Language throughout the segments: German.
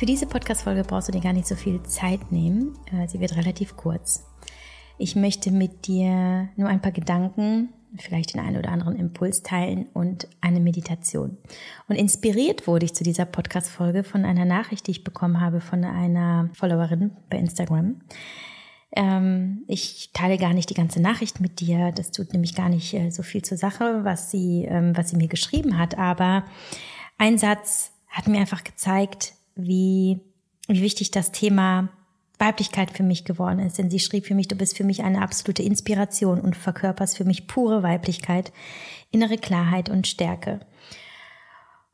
Für diese Podcast-Folge brauchst du dir gar nicht so viel Zeit nehmen. Äh, sie wird relativ kurz. Ich möchte mit dir nur ein paar Gedanken, vielleicht den einen oder anderen Impuls teilen und eine Meditation. Und inspiriert wurde ich zu dieser Podcast-Folge von einer Nachricht, die ich bekommen habe von einer Followerin bei Instagram. Ähm, ich teile gar nicht die ganze Nachricht mit dir. Das tut nämlich gar nicht äh, so viel zur Sache, was sie, ähm, was sie mir geschrieben hat. Aber ein Satz hat mir einfach gezeigt, wie, wie wichtig das Thema Weiblichkeit für mich geworden ist. Denn sie schrieb für mich, du bist für mich eine absolute Inspiration und verkörperst für mich pure Weiblichkeit, innere Klarheit und Stärke.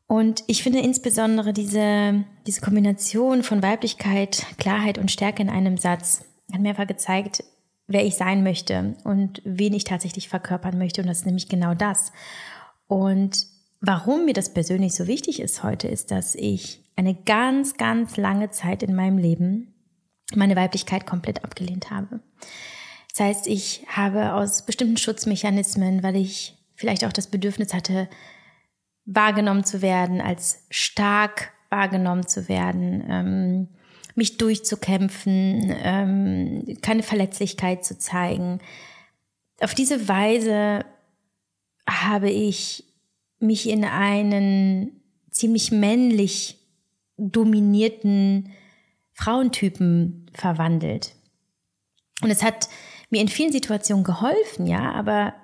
Und ich finde insbesondere diese, diese Kombination von Weiblichkeit, Klarheit und Stärke in einem Satz hat mir einfach gezeigt, wer ich sein möchte und wen ich tatsächlich verkörpern möchte. Und das ist nämlich genau das. Und warum mir das persönlich so wichtig ist heute, ist, dass ich eine ganz, ganz lange Zeit in meinem Leben meine Weiblichkeit komplett abgelehnt habe. Das heißt, ich habe aus bestimmten Schutzmechanismen, weil ich vielleicht auch das Bedürfnis hatte, wahrgenommen zu werden, als stark wahrgenommen zu werden, ähm, mich durchzukämpfen, ähm, keine Verletzlichkeit zu zeigen. Auf diese Weise habe ich mich in einen ziemlich männlich dominierten Frauentypen verwandelt. Und es hat mir in vielen Situationen geholfen, ja, aber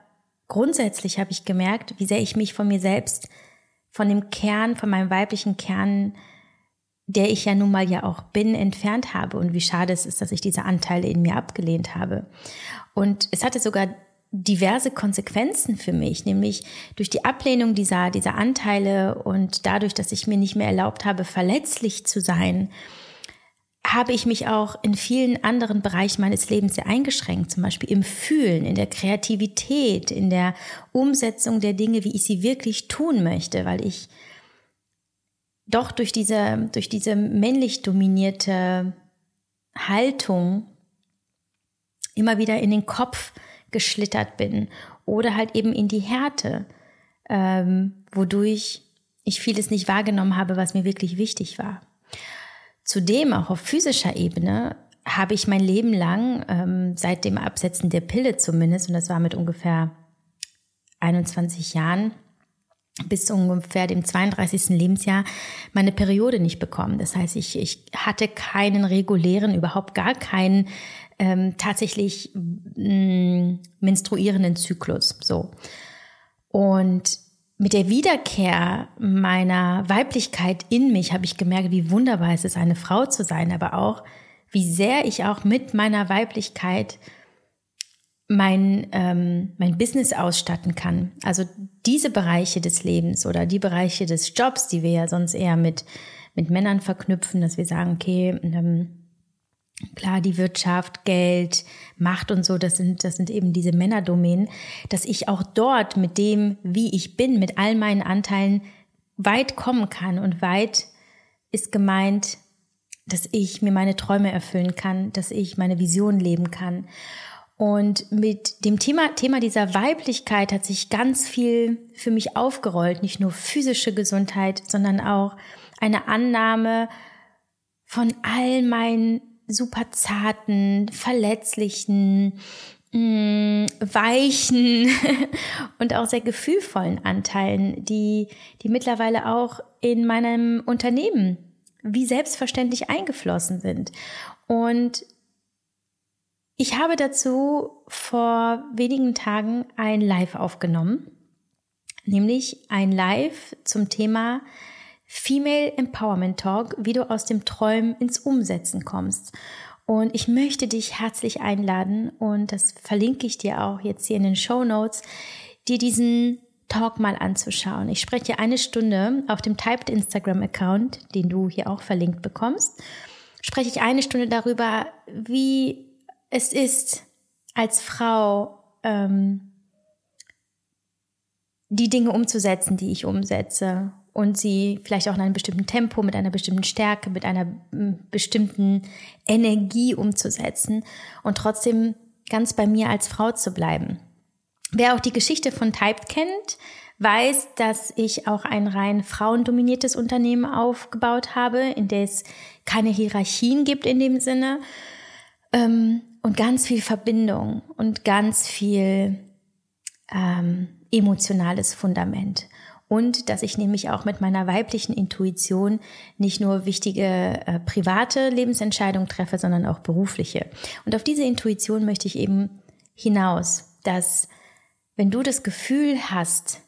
grundsätzlich habe ich gemerkt, wie sehr ich mich von mir selbst, von dem Kern, von meinem weiblichen Kern, der ich ja nun mal ja auch bin, entfernt habe und wie schade es ist, dass ich diese Anteile in mir abgelehnt habe. Und es hatte sogar diverse Konsequenzen für mich, nämlich durch die Ablehnung dieser, dieser Anteile und dadurch, dass ich mir nicht mehr erlaubt habe, verletzlich zu sein, habe ich mich auch in vielen anderen Bereichen meines Lebens sehr eingeschränkt, zum Beispiel im Fühlen, in der Kreativität, in der Umsetzung der Dinge, wie ich sie wirklich tun möchte, weil ich doch durch diese, durch diese männlich dominierte Haltung immer wieder in den Kopf geschlittert bin oder halt eben in die Härte, ähm, wodurch ich vieles nicht wahrgenommen habe, was mir wirklich wichtig war. Zudem auch auf physischer Ebene habe ich mein Leben lang, ähm, seit dem Absetzen der Pille zumindest, und das war mit ungefähr 21 Jahren, bis ungefähr dem 32. Lebensjahr meine Periode nicht bekommen. Das heißt, ich, ich hatte keinen regulären, überhaupt gar keinen ähm, tatsächlich mh, mm, menstruierenden Zyklus. So. Und mit der Wiederkehr meiner Weiblichkeit in mich habe ich gemerkt, wie wunderbar es ist, eine Frau zu sein, aber auch, wie sehr ich auch mit meiner Weiblichkeit mein, ähm, mein Business ausstatten kann. Also diese Bereiche des Lebens oder die Bereiche des Jobs, die wir ja sonst eher mit, mit Männern verknüpfen, dass wir sagen, okay, ähm, Klar, die Wirtschaft, Geld, Macht und so, das sind, das sind eben diese Männerdomänen, dass ich auch dort mit dem, wie ich bin, mit all meinen Anteilen weit kommen kann. Und weit ist gemeint, dass ich mir meine Träume erfüllen kann, dass ich meine Vision leben kann. Und mit dem Thema, Thema dieser Weiblichkeit hat sich ganz viel für mich aufgerollt. Nicht nur physische Gesundheit, sondern auch eine Annahme von all meinen super zarten, verletzlichen, mm, weichen und auch sehr gefühlvollen Anteilen, die, die mittlerweile auch in meinem Unternehmen wie selbstverständlich eingeflossen sind. Und ich habe dazu vor wenigen Tagen ein Live aufgenommen, nämlich ein Live zum Thema Female Empowerment Talk, wie du aus dem Träumen ins Umsetzen kommst. Und ich möchte dich herzlich einladen und das verlinke ich dir auch jetzt hier in den Show Notes, dir diesen Talk mal anzuschauen. Ich spreche eine Stunde auf dem Typed Instagram Account, den du hier auch verlinkt bekommst, spreche ich eine Stunde darüber, wie es ist, als Frau ähm, die Dinge umzusetzen, die ich umsetze und sie vielleicht auch in einem bestimmten Tempo, mit einer bestimmten Stärke, mit einer bestimmten Energie umzusetzen und trotzdem ganz bei mir als Frau zu bleiben. Wer auch die Geschichte von Typed kennt, weiß, dass ich auch ein rein frauendominiertes Unternehmen aufgebaut habe, in der es keine Hierarchien gibt in dem Sinne ähm, und ganz viel Verbindung und ganz viel ähm, emotionales Fundament. Und dass ich nämlich auch mit meiner weiblichen Intuition nicht nur wichtige äh, private Lebensentscheidungen treffe, sondern auch berufliche. Und auf diese Intuition möchte ich eben hinaus, dass wenn du das Gefühl hast,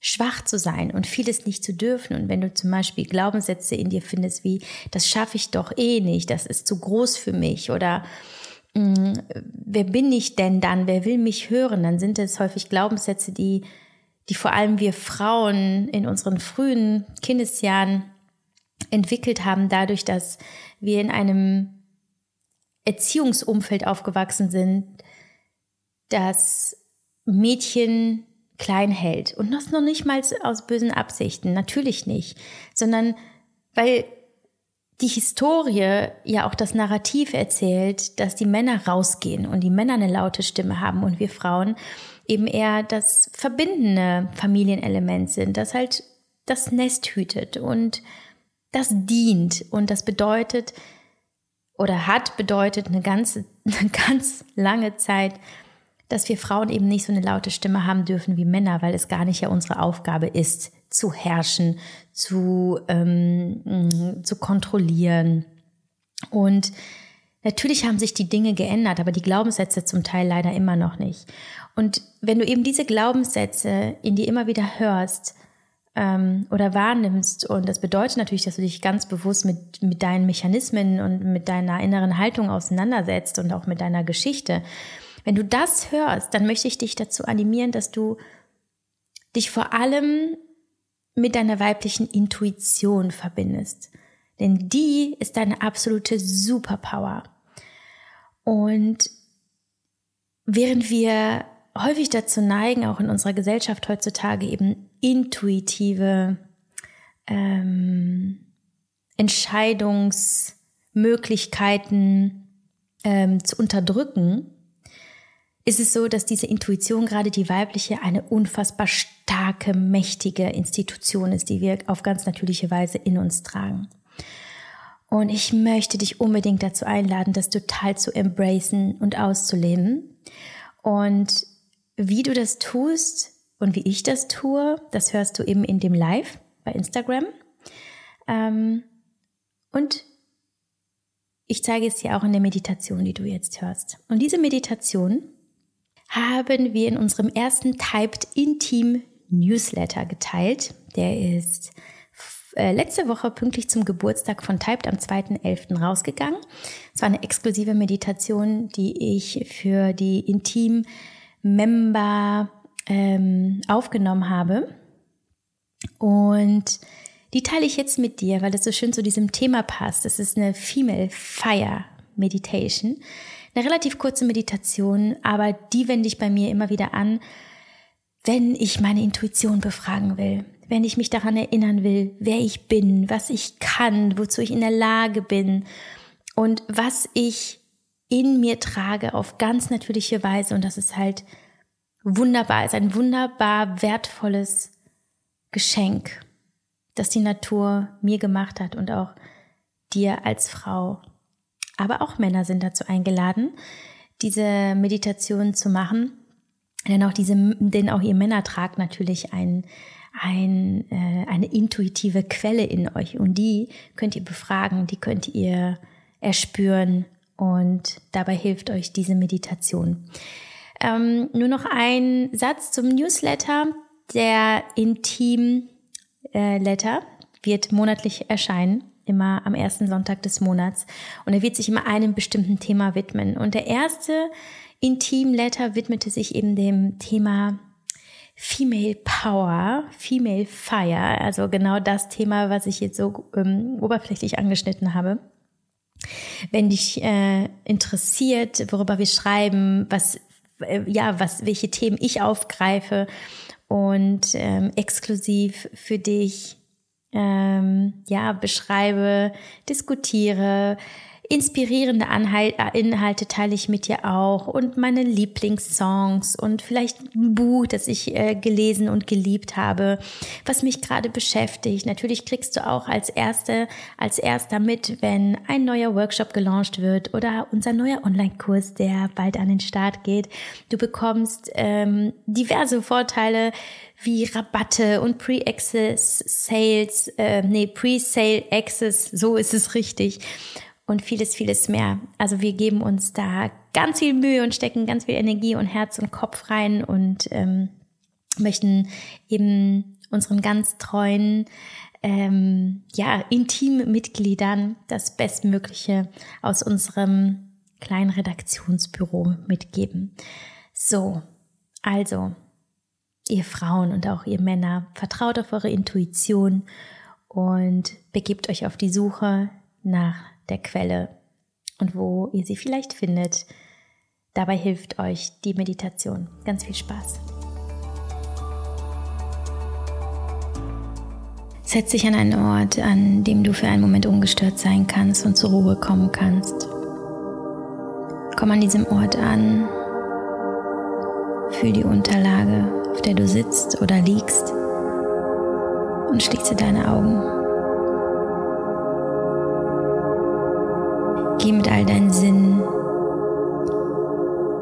schwach zu sein und vieles nicht zu dürfen. Und wenn du zum Beispiel Glaubenssätze in dir findest wie, das schaffe ich doch eh nicht, das ist zu groß für mich oder mm, wer bin ich denn dann, wer will mich hören, dann sind es häufig Glaubenssätze, die, die vor allem wir Frauen in unseren frühen Kindesjahren entwickelt haben, dadurch, dass wir in einem Erziehungsumfeld aufgewachsen sind, das Mädchen klein hält. Und das noch nicht mal aus bösen Absichten, natürlich nicht, sondern weil die Historie ja auch das Narrativ erzählt, dass die Männer rausgehen und die Männer eine laute Stimme haben und wir Frauen eben eher das verbindende Familienelement sind, das halt das Nest hütet und das dient und das bedeutet oder hat bedeutet eine ganze, eine ganz lange Zeit dass wir Frauen eben nicht so eine laute Stimme haben dürfen wie Männer, weil es gar nicht ja unsere Aufgabe ist, zu herrschen, zu, ähm, mm, zu kontrollieren. Und natürlich haben sich die Dinge geändert, aber die Glaubenssätze zum Teil leider immer noch nicht. Und wenn du eben diese Glaubenssätze in dir immer wieder hörst, ähm, oder wahrnimmst. Und das bedeutet natürlich, dass du dich ganz bewusst mit, mit deinen Mechanismen und mit deiner inneren Haltung auseinandersetzt und auch mit deiner Geschichte. Wenn du das hörst, dann möchte ich dich dazu animieren, dass du dich vor allem mit deiner weiblichen Intuition verbindest. Denn die ist deine absolute Superpower. Und während wir häufig dazu neigen, auch in unserer Gesellschaft heutzutage eben intuitive ähm, Entscheidungsmöglichkeiten ähm, zu unterdrücken, ist es so, dass diese Intuition, gerade die weibliche, eine unfassbar starke, mächtige Institution ist, die wir auf ganz natürliche Weise in uns tragen. Und ich möchte dich unbedingt dazu einladen, das total zu embracen und auszuleben. Und wie du das tust und wie ich das tue, das hörst du eben in dem Live bei Instagram. Ähm, und ich zeige es dir auch in der Meditation, die du jetzt hörst. Und diese Meditation haben wir in unserem ersten Typed Intim Newsletter geteilt. Der ist äh, letzte Woche pünktlich zum Geburtstag von Typed am 2.11. rausgegangen. Es war eine exklusive Meditation, die ich für die Intim-Member ähm, aufgenommen habe. Und die teile ich jetzt mit dir, weil es so schön zu diesem Thema passt. Das ist eine Female Fire Meditation. Eine relativ kurze Meditation, aber die wende ich bei mir immer wieder an, wenn ich meine Intuition befragen will, wenn ich mich daran erinnern will, wer ich bin, was ich kann, wozu ich in der Lage bin und was ich in mir trage auf ganz natürliche Weise. Und das ist halt wunderbar, ist ein wunderbar wertvolles Geschenk, das die Natur mir gemacht hat und auch dir als Frau aber auch Männer sind dazu eingeladen, diese Meditation zu machen. Denn auch diese, denn auch ihr Männer tragt natürlich ein, ein, äh, eine intuitive Quelle in euch und die könnt ihr befragen, die könnt ihr erspüren und dabei hilft euch diese Meditation. Ähm, nur noch ein Satz zum Newsletter. Der Intim-Letter wird monatlich erscheinen immer am ersten Sonntag des Monats. Und er wird sich immer einem bestimmten Thema widmen. Und der erste Intim-Letter widmete sich eben dem Thema Female Power, Female Fire, also genau das Thema, was ich jetzt so ähm, oberflächlich angeschnitten habe. Wenn dich äh, interessiert, worüber wir schreiben, was äh, ja, was welche Themen ich aufgreife und ähm, exklusiv für dich ähm, ja, beschreibe, diskutiere, inspirierende äh, Inhalte teile ich mit dir auch und meine Lieblingssongs und vielleicht ein Buch, das ich äh, gelesen und geliebt habe, was mich gerade beschäftigt. Natürlich kriegst du auch als erste, als erster mit, wenn ein neuer Workshop gelauncht wird oder unser neuer Online-Kurs, der bald an den Start geht. Du bekommst ähm, diverse Vorteile wie Rabatte und Pre-Access Sales, äh, nee, Pre-Sale Access, so ist es richtig und vieles, vieles mehr. Also wir geben uns da ganz viel Mühe und stecken ganz viel Energie und Herz und Kopf rein und ähm, möchten eben unseren ganz treuen, ähm, ja, intimen Mitgliedern das Bestmögliche aus unserem kleinen Redaktionsbüro mitgeben. So, also, ihr Frauen und auch ihr Männer, vertraut auf eure Intuition und begebt euch auf die Suche nach der Quelle und wo ihr sie vielleicht findet. Dabei hilft euch die Meditation. Ganz viel Spaß. Setz dich an einen Ort, an dem du für einen Moment ungestört sein kannst und zur Ruhe kommen kannst. Komm an diesem Ort an, fühl die Unterlage, auf der du sitzt oder liegst und schließe deine Augen. Geh mit all deinen Sinnen,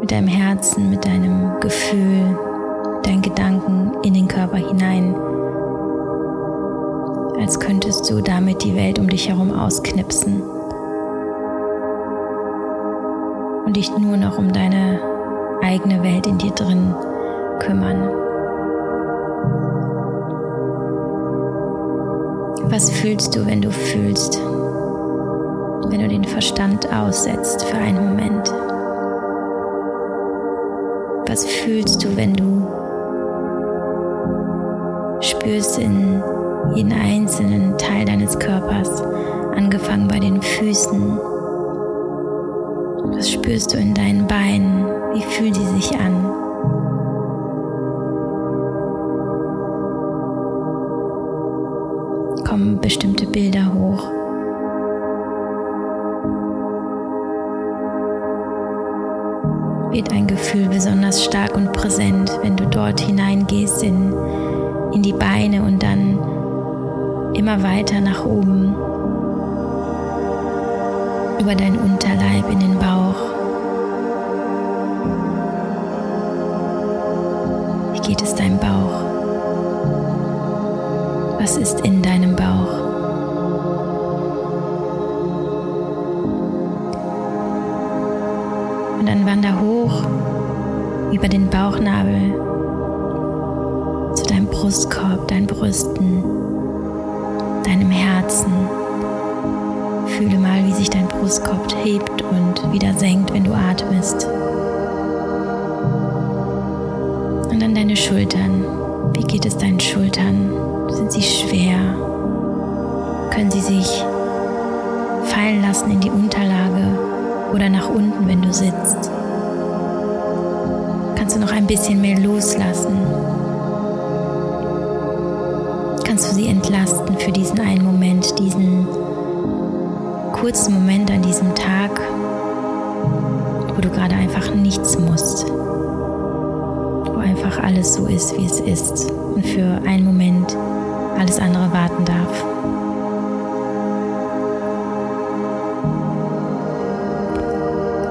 mit deinem Herzen, mit deinem Gefühl, deinen Gedanken in den Körper hinein, als könntest du damit die Welt um dich herum ausknipsen und dich nur noch um deine eigene Welt in dir drin kümmern. Was fühlst du, wenn du fühlst? Wenn du den Verstand aussetzt für einen Moment? Was fühlst du, wenn du spürst in jeden einzelnen Teil deines Körpers, angefangen bei den Füßen? Was spürst du in deinen Beinen? Wie fühlen sie sich an? Kommen bestimmte Bilder hoch. Wird ein Gefühl besonders stark und präsent, wenn du dort hineingehst in, in die Beine und dann immer weiter nach oben über deinen Unterleib in den Bauch. Wie geht es deinem Bauch? Was ist in deinem über den Bauchnabel zu deinem Brustkorb, deinen Brüsten, deinem Herzen. Fühle mal, wie sich dein Brustkorb hebt und wieder senkt, wenn du atmest. Und dann deine Schultern. Wie geht es deinen Schultern? Sind sie schwer? Können sie sich fallen lassen in die Unterlage oder nach unten, wenn bisschen mehr loslassen? Kannst du sie entlasten für diesen einen Moment, diesen kurzen Moment an diesem Tag, wo du gerade einfach nichts musst, wo einfach alles so ist, wie es ist und für einen Moment alles andere warten darf.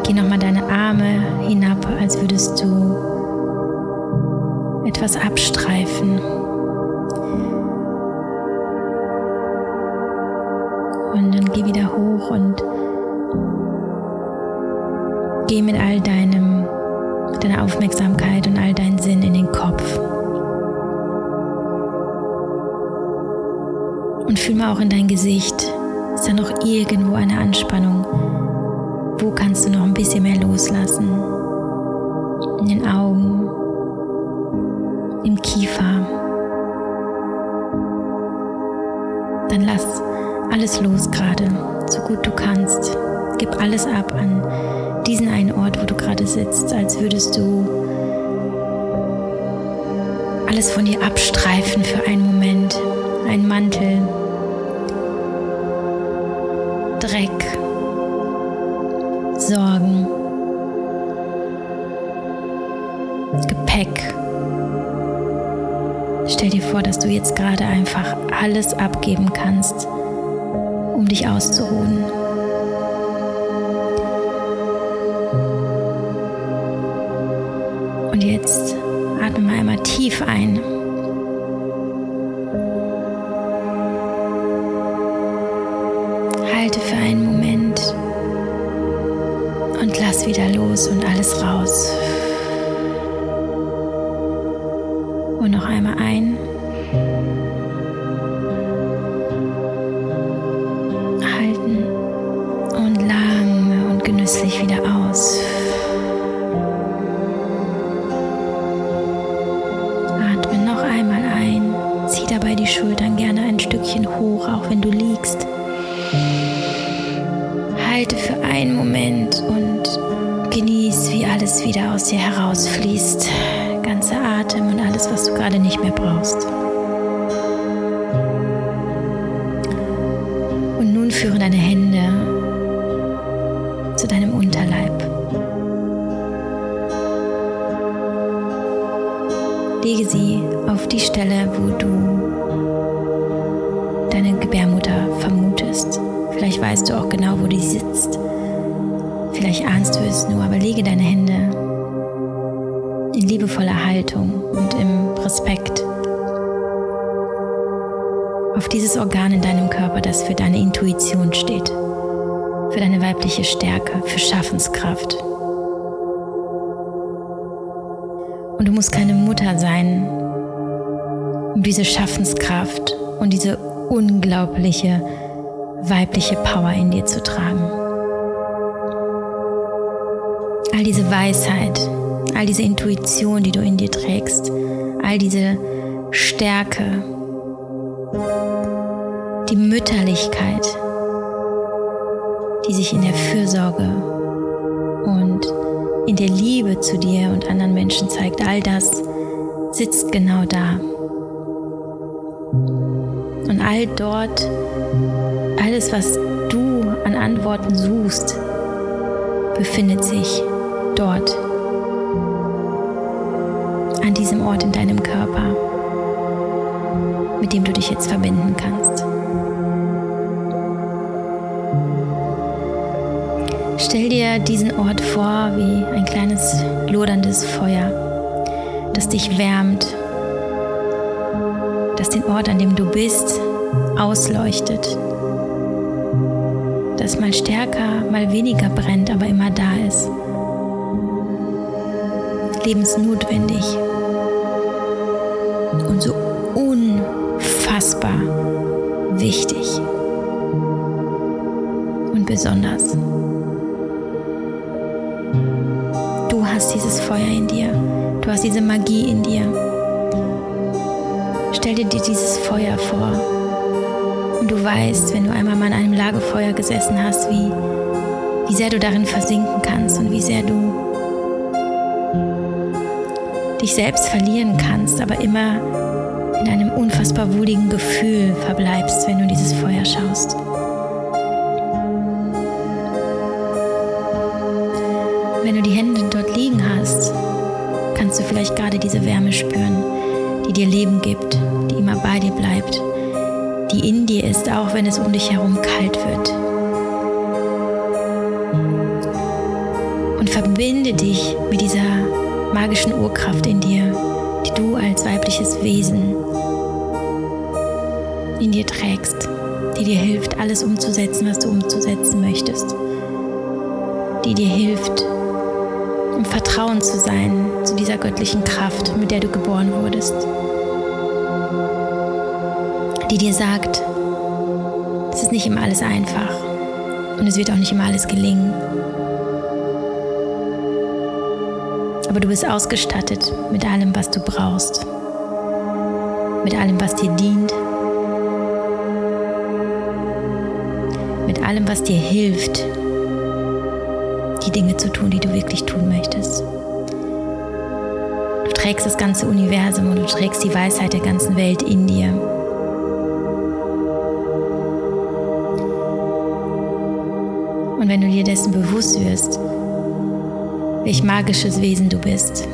Geh nochmal deine Arme hinab, als würdest du etwas abstreifen. Und dann geh wieder hoch und geh mit all deinem, deiner Aufmerksamkeit und all deinen Sinn in den Kopf. Und fühl mal auch in dein Gesicht. Ist da noch irgendwo eine Anspannung? Wo kannst du noch ein bisschen mehr loslassen? In den Augen, im Kiefer. Dann lass alles los gerade, so gut du kannst. Gib alles ab an diesen einen Ort, wo du gerade sitzt, als würdest du alles von dir abstreifen für einen Moment. Ein Mantel, Dreck, vor, dass du jetzt gerade einfach alles abgeben kannst, um dich auszuruhen. Und jetzt atme mal einmal tief ein. Halte für einen Moment und lass wieder los und alles raus. Mehr brauchst. Und nun führe deine Hände zu deinem Unterleib. Lege sie auf die Stelle, wo du deine Gebärmutter vermutest. Vielleicht weißt du auch genau, wo die sitzt. Vielleicht ahnst du es nur, aber lege deine Hände in liebevoller Haltung und im Respekt auf dieses Organ in deinem Körper, das für deine Intuition steht, für deine weibliche Stärke, für Schaffenskraft. Und du musst keine Mutter sein, um diese Schaffenskraft und diese unglaubliche weibliche Power in dir zu tragen. All diese Weisheit, all diese Intuition, die du in dir trägst, all diese Stärke, die Mütterlichkeit, die sich in der Fürsorge und in der Liebe zu dir und anderen Menschen zeigt, all das sitzt genau da. Und all dort, alles, was du an Antworten suchst, befindet sich dort, an diesem Ort in deinem Körper, mit dem du dich jetzt verbinden kannst. Stell dir diesen Ort vor wie ein kleines loderndes Feuer, das dich wärmt, das den Ort, an dem du bist, ausleuchtet, das mal stärker, mal weniger brennt, aber immer da ist. Lebensnotwendig so unfassbar wichtig und besonders. Du hast dieses Feuer in dir, du hast diese Magie in dir. Stell dir dieses Feuer vor und du weißt, wenn du einmal mal an einem Lagerfeuer gesessen hast, wie, wie sehr du darin versinken kannst und wie sehr du dich selbst verlieren kannst, aber immer einem unfassbar wohligen Gefühl verbleibst, wenn du dieses Feuer schaust. Wenn du die Hände dort liegen hast, kannst du vielleicht gerade diese Wärme spüren, die dir Leben gibt, die immer bei dir bleibt, die in dir ist, auch wenn es um dich herum kalt wird. Und verbinde dich mit dieser magischen Urkraft in dir, die du als weibliches Wesen trägst, die dir hilft, alles umzusetzen, was du umzusetzen möchtest, die dir hilft, im Vertrauen zu sein zu dieser göttlichen Kraft, mit der du geboren wurdest, die dir sagt, es ist nicht immer alles einfach und es wird auch nicht immer alles gelingen. Aber du bist ausgestattet mit allem, was du brauchst, mit allem, was dir dient, allem, was dir hilft, die Dinge zu tun, die du wirklich tun möchtest. Du trägst das ganze Universum und du trägst die Weisheit der ganzen Welt in dir. Und wenn du dir dessen bewusst wirst, welch magisches Wesen du bist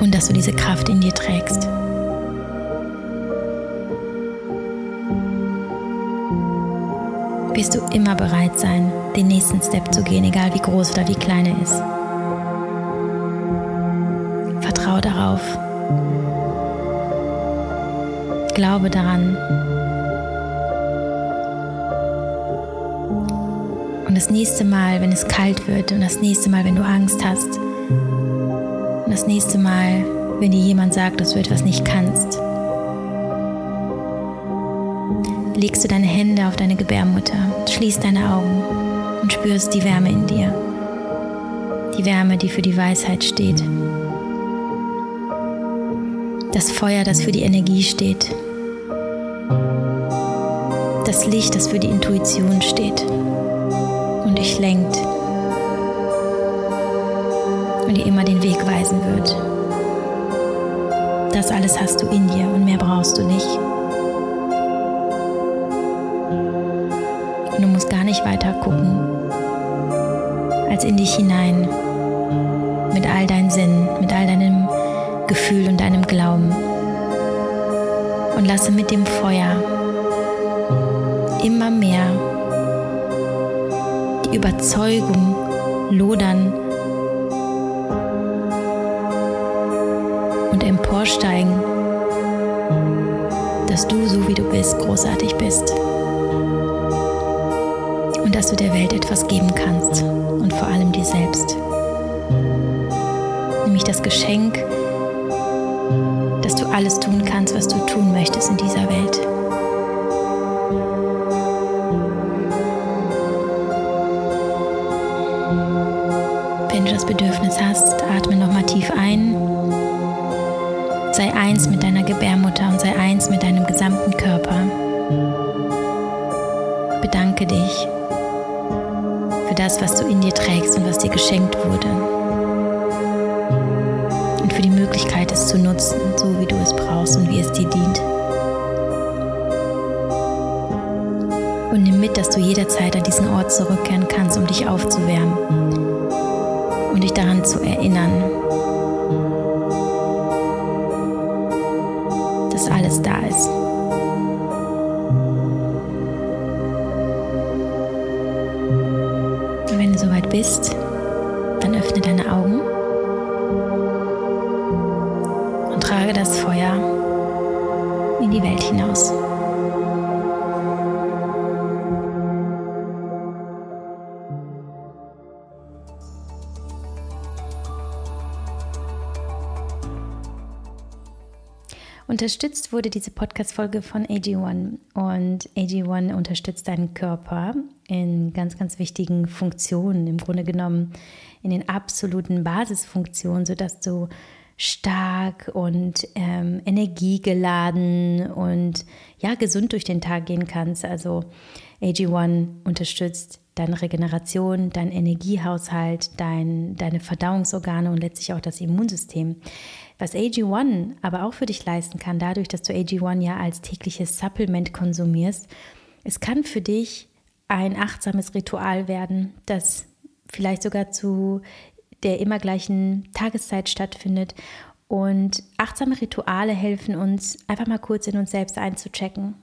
und dass du diese Kraft in dir trägst. Wirst du immer bereit sein, den nächsten Step zu gehen, egal wie groß oder wie klein er ist. Vertraue darauf. Glaube daran. Und das nächste Mal, wenn es kalt wird und das nächste Mal, wenn du Angst hast und das nächste Mal, wenn dir jemand sagt, dass du etwas nicht kannst, legst du deine Hände auf deine Gebärmutter, schließt deine Augen und spürst die Wärme in dir. Die Wärme, die für die Weisheit steht. Das Feuer, das für die Energie steht. Das Licht, das für die Intuition steht und dich lenkt und dir immer den Weg weisen wird. Das alles hast du in dir und mehr brauchst du nicht. Nicht weiter gucken als in dich hinein mit all deinen Sinnen, mit all deinem Gefühl und deinem Glauben. Und lasse mit dem Feuer immer mehr die Überzeugung lodern und emporsteigen, dass du, so wie du bist, großartig bist dass du der Welt etwas geben kannst und vor allem dir selbst. Nämlich das Geschenk, dass du alles tun kannst, was du tun möchtest in dieser Welt. Wenn du das Bedürfnis hast, atme nochmal tief ein. Sei eins mit deiner Gebärmutter und sei eins mit deinem gesamten Körper. Bedanke dich das, was du in dir trägst und was dir geschenkt wurde. Und für die Möglichkeit, es zu nutzen, so wie du es brauchst und wie es dir dient. Und nimm mit, dass du jederzeit an diesen Ort zurückkehren kannst, um dich aufzuwärmen und dich daran zu erinnern, trage das Feuer in die Welt hinaus. Unterstützt wurde diese Podcast-Folge von AG1 und AG1 unterstützt deinen Körper in ganz, ganz wichtigen Funktionen, im Grunde genommen in den absoluten Basisfunktionen, sodass du stark und ähm, energiegeladen und ja, gesund durch den Tag gehen kannst. Also AG1 unterstützt deine Regeneration, dein Energiehaushalt, dein, deine Verdauungsorgane und letztlich auch das Immunsystem. Was AG1 aber auch für dich leisten kann, dadurch, dass du AG1 ja als tägliches Supplement konsumierst, es kann für dich ein achtsames Ritual werden, das vielleicht sogar zu der immer gleichen Tageszeit stattfindet. Und achtsame Rituale helfen uns, einfach mal kurz in uns selbst einzuchecken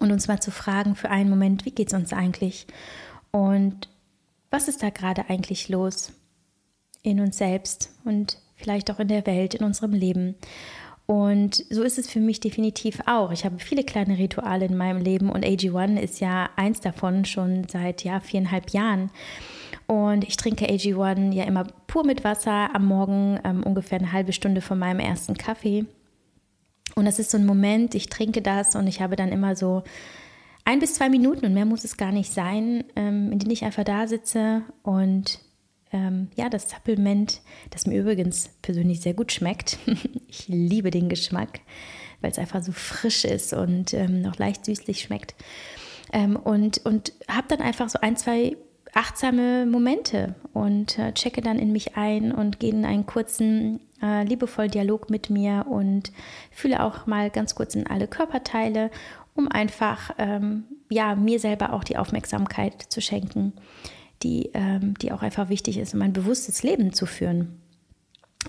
und uns mal zu fragen für einen Moment, wie geht es uns eigentlich? Und was ist da gerade eigentlich los in uns selbst und vielleicht auch in der Welt, in unserem Leben? Und so ist es für mich definitiv auch. Ich habe viele kleine Rituale in meinem Leben und AG1 ist ja eins davon schon seit ja, viereinhalb Jahren. Und ich trinke AG1 ja immer pur mit Wasser am Morgen, ähm, ungefähr eine halbe Stunde vor meinem ersten Kaffee. Und das ist so ein Moment, ich trinke das und ich habe dann immer so ein bis zwei Minuten und mehr muss es gar nicht sein, ähm, in denen ich einfach da sitze und ähm, ja, das Supplement, das mir übrigens persönlich sehr gut schmeckt. ich liebe den Geschmack, weil es einfach so frisch ist und ähm, noch leicht süßlich schmeckt. Ähm, und und habe dann einfach so ein, zwei achtsame Momente und äh, checke dann in mich ein und gehe in einen kurzen, äh, liebevollen Dialog mit mir und fühle auch mal ganz kurz in alle Körperteile um einfach ähm, ja, mir selber auch die Aufmerksamkeit zu schenken, die, ähm, die auch einfach wichtig ist, um ein bewusstes Leben zu führen.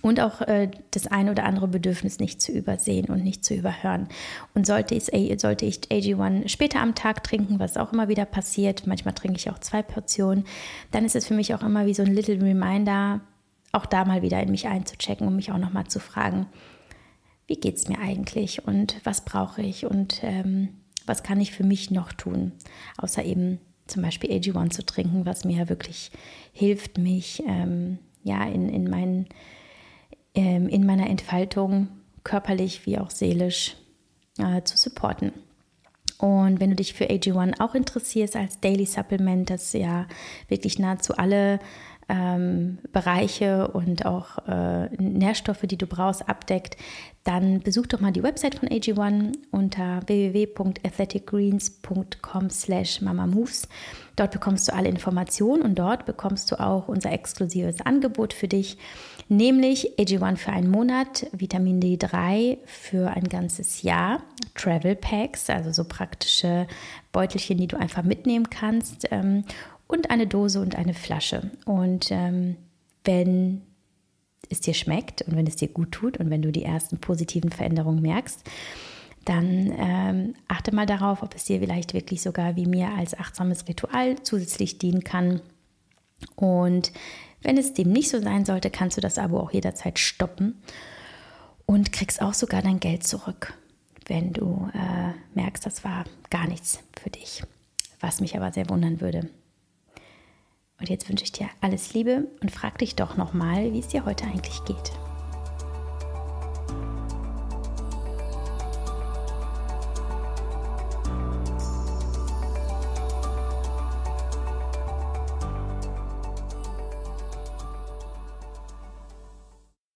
Und auch äh, das ein oder andere Bedürfnis nicht zu übersehen und nicht zu überhören. Und sollte ich, sollte ich AG1 später am Tag trinken, was auch immer wieder passiert, manchmal trinke ich auch zwei Portionen, dann ist es für mich auch immer wie so ein little reminder, auch da mal wieder in mich einzuchecken und mich auch nochmal zu fragen, wie geht es mir eigentlich und was brauche ich und ähm, was kann ich für mich noch tun, außer eben zum Beispiel AG1 zu trinken, was mir wirklich hilft, mich ähm, ja in, in, mein, ähm, in meiner Entfaltung körperlich wie auch seelisch äh, zu supporten. Und wenn du dich für AG1 auch interessierst als Daily Supplement, das ja wirklich nahezu alle ähm, Bereiche und auch äh, Nährstoffe, die du brauchst, abdeckt, dann besuch doch mal die Website von AG1 unter www.athleticgreens.com slash mamamoves. Dort bekommst du alle Informationen und dort bekommst du auch unser exklusives Angebot für dich, nämlich AG1 für einen Monat, Vitamin D3 für ein ganzes Jahr, Travel Packs, also so praktische Beutelchen, die du einfach mitnehmen kannst ähm, und eine Dose und eine Flasche. Und ähm, wenn es dir schmeckt und wenn es dir gut tut und wenn du die ersten positiven Veränderungen merkst, dann ähm, achte mal darauf, ob es dir vielleicht wirklich sogar wie mir als achtsames Ritual zusätzlich dienen kann. Und wenn es dem nicht so sein sollte, kannst du das Abo auch jederzeit stoppen und kriegst auch sogar dein Geld zurück, wenn du äh, merkst, das war gar nichts für dich. Was mich aber sehr wundern würde. Und jetzt wünsche ich dir alles Liebe und frag dich doch nochmal, wie es dir heute eigentlich geht.